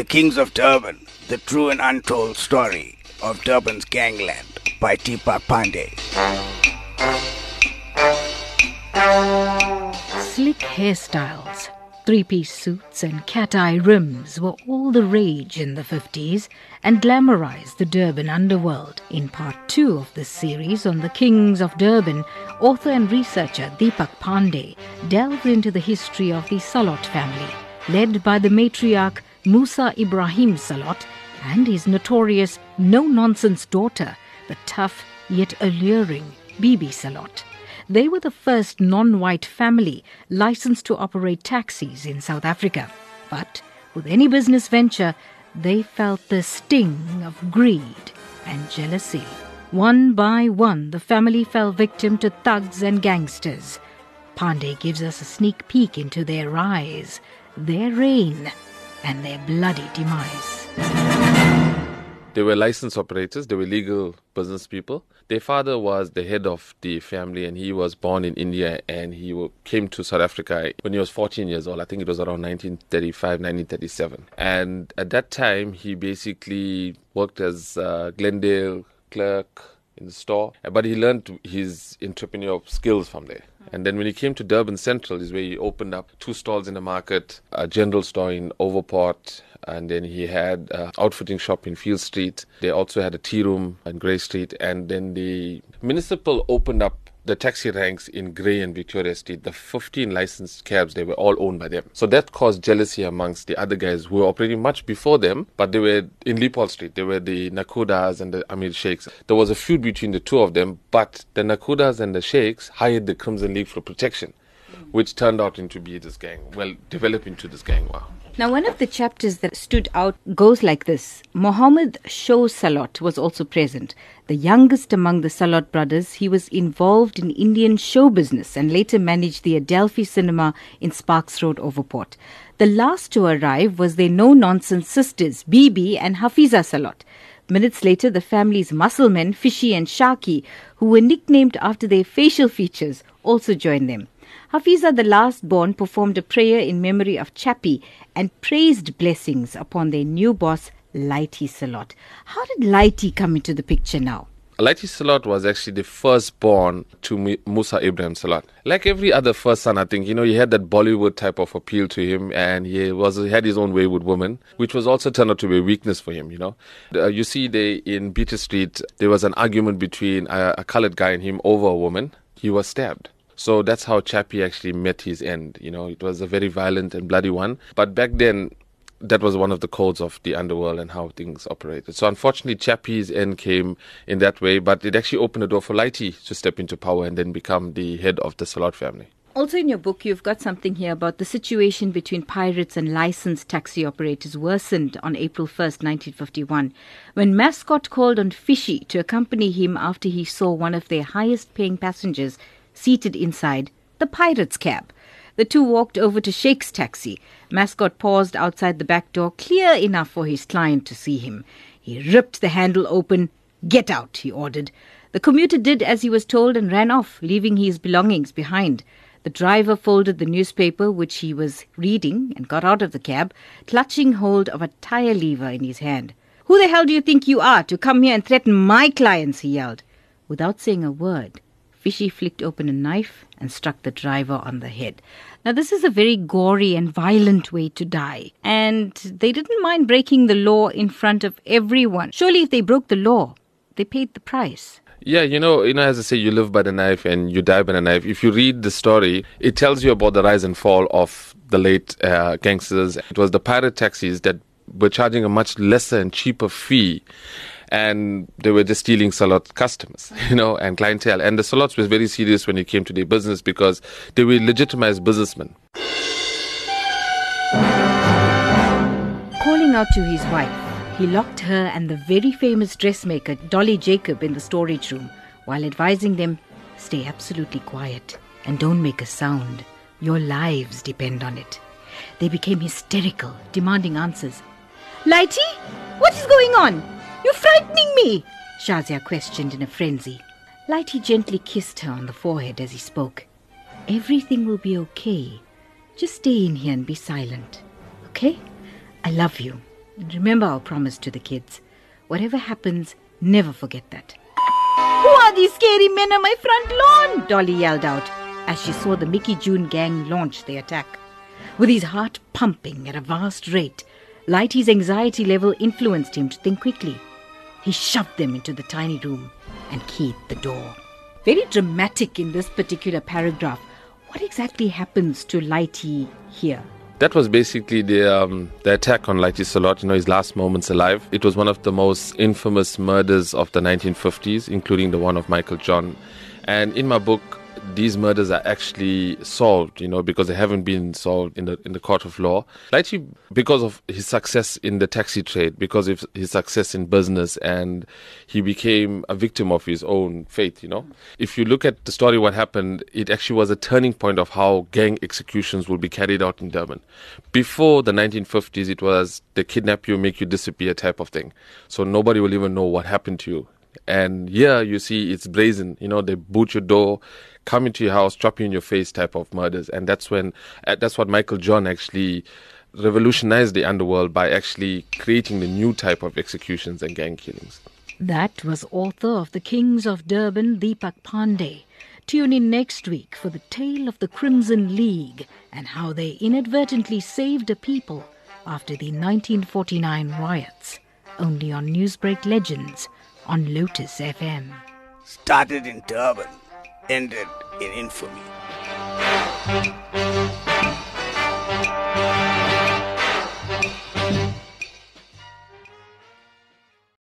The Kings of Durban, the true and untold story of Durban's gangland by Deepak Panday. Slick hairstyles, three piece suits, and cat eye rims were all the rage in the 50s and glamorized the Durban underworld. In part two of this series on the Kings of Durban, author and researcher Deepak Panday delved into the history of the Salot family, led by the matriarch Musa Ibrahim Salot and his notorious no nonsense daughter, the tough yet alluring Bibi Salot. They were the first non white family licensed to operate taxis in South Africa. But with any business venture, they felt the sting of greed and jealousy. One by one, the family fell victim to thugs and gangsters. Panday gives us a sneak peek into their rise, their reign, and their bloody demise. They were licensed operators, they were legal business people. Their father was the head of the family and he was born in India and he came to South Africa when he was 14 years old. I think it was around 1935, 1937. And at that time, he basically worked as uh, Glendale clerk in the store, but he learned his entrepreneurial skills from there. Mm-hmm. And then when he came to Durban Central, is where he opened up two stalls in the market, a general store in Overport, and then he had an outfitting shop in Field Street. They also had a tea room in Grey Street, and then the municipal opened up the taxi ranks in Grey and Victoria Street, the 15 licensed cabs, they were all owned by them. So that caused jealousy amongst the other guys who were operating much before them, but they were in Leopold Street. They were the Nakudas and the Amir Sheikhs. There was a feud between the two of them, but the Nakudas and the Sheikhs hired the Crimson League for protection, which turned out into be this gang, well, develop into this gang. Wow. Now, one of the chapters that stood out goes like this Mohammed Show Salot was also present. The youngest among the Salot brothers, he was involved in Indian show business and later managed the Adelphi Cinema in Sparks Road, Overport. The last to arrive was their no nonsense sisters, Bibi and Hafiza Salot. Minutes later, the family's muscle men, Fishy and Shaki, who were nicknamed after their facial features, also joined them. Hafiza, the last born, performed a prayer in memory of Chappie and praised blessings upon their new boss, Lighty Salot. How did Lighty come into the picture now? Lighty Salot was actually the firstborn to Musa Ibrahim Salot. Like every other first son, I think, you know, he had that Bollywood type of appeal to him and he was he had his own way with women, which was also turned out to be a weakness for him, you know. Uh, you see, they, in Beatty Street, there was an argument between a, a colored guy and him over a woman. He was stabbed. So that's how Chappie actually met his end. You know, it was a very violent and bloody one. But back then, that was one of the codes of the underworld and how things operated. So unfortunately, Chappie's end came in that way, but it actually opened the door for Lighty to step into power and then become the head of the Salot family. Also, in your book, you've got something here about the situation between pirates and licensed taxi operators worsened on April 1st, 1951, when Mascot called on Fishy to accompany him after he saw one of their highest paying passengers seated inside the pirate's cab. The two walked over to Sheikh's taxi. Mascot paused outside the back door, clear enough for his client to see him. He ripped the handle open. Get out, he ordered. The commuter did as he was told and ran off, leaving his belongings behind. The driver folded the newspaper which he was reading and got out of the cab, clutching hold of a tire lever in his hand. Who the hell do you think you are to come here and threaten my clients? he yelled. Without saying a word, Fishy flicked open a knife and struck the driver on the head. Now, this is a very gory and violent way to die, and they didn't mind breaking the law in front of everyone. Surely, if they broke the law, they paid the price. Yeah, you know, you know, as I say, you live by the knife and you die by the knife. If you read the story, it tells you about the rise and fall of the late uh, gangsters. It was the pirate taxis that were charging a much lesser and cheaper fee and they were just stealing Salot customers, you know, and clientele. And the Salots was very serious when it came to their business because they were legitimized businessmen. Calling out to his wife, he locked her and the very famous dressmaker Dolly Jacob in the storage room while advising them stay absolutely quiet and don't make a sound. Your lives depend on it. They became hysterical, demanding answers. Lighty, what is going on? You're frightening me, Shazia questioned in a frenzy. Lighty gently kissed her on the forehead as he spoke. Everything will be okay. Just stay in here and be silent. Okay? I love you. And remember our promise to the kids. Whatever happens, never forget that. Who are these scary men on my front lawn? Dolly yelled out as she saw the Mickey June gang launch the attack. With his heart pumping at a vast rate, Lighty's anxiety level influenced him to think quickly. He shoved them into the tiny room and keyed the door. Very dramatic in this particular paragraph. What exactly happens to Lighty here? That was basically the um, the attack on Lighty Salot, you know, his last moments alive. It was one of the most infamous murders of the 1950s, including the one of Michael John. And in my book, these murders are actually solved, you know, because they haven't been solved in the in the court of law. Likely because of his success in the taxi trade, because of his success in business, and he became a victim of his own fate. You know, if you look at the story, what happened, it actually was a turning point of how gang executions will be carried out in Durban. Before the 1950s, it was they kidnap you, make you disappear type of thing, so nobody will even know what happened to you. And here you see it's brazen. You know, they boot your door, come into your house, drop you in your face type of murders. And that's when, uh, that's what Michael John actually revolutionized the underworld by actually creating the new type of executions and gang killings. That was author of The Kings of Durban, Deepak Panday. Tune in next week for the tale of the Crimson League and how they inadvertently saved a people after the 1949 riots. Only on Newsbreak Legends on Lotus FM. Started in Durban, ended in infamy.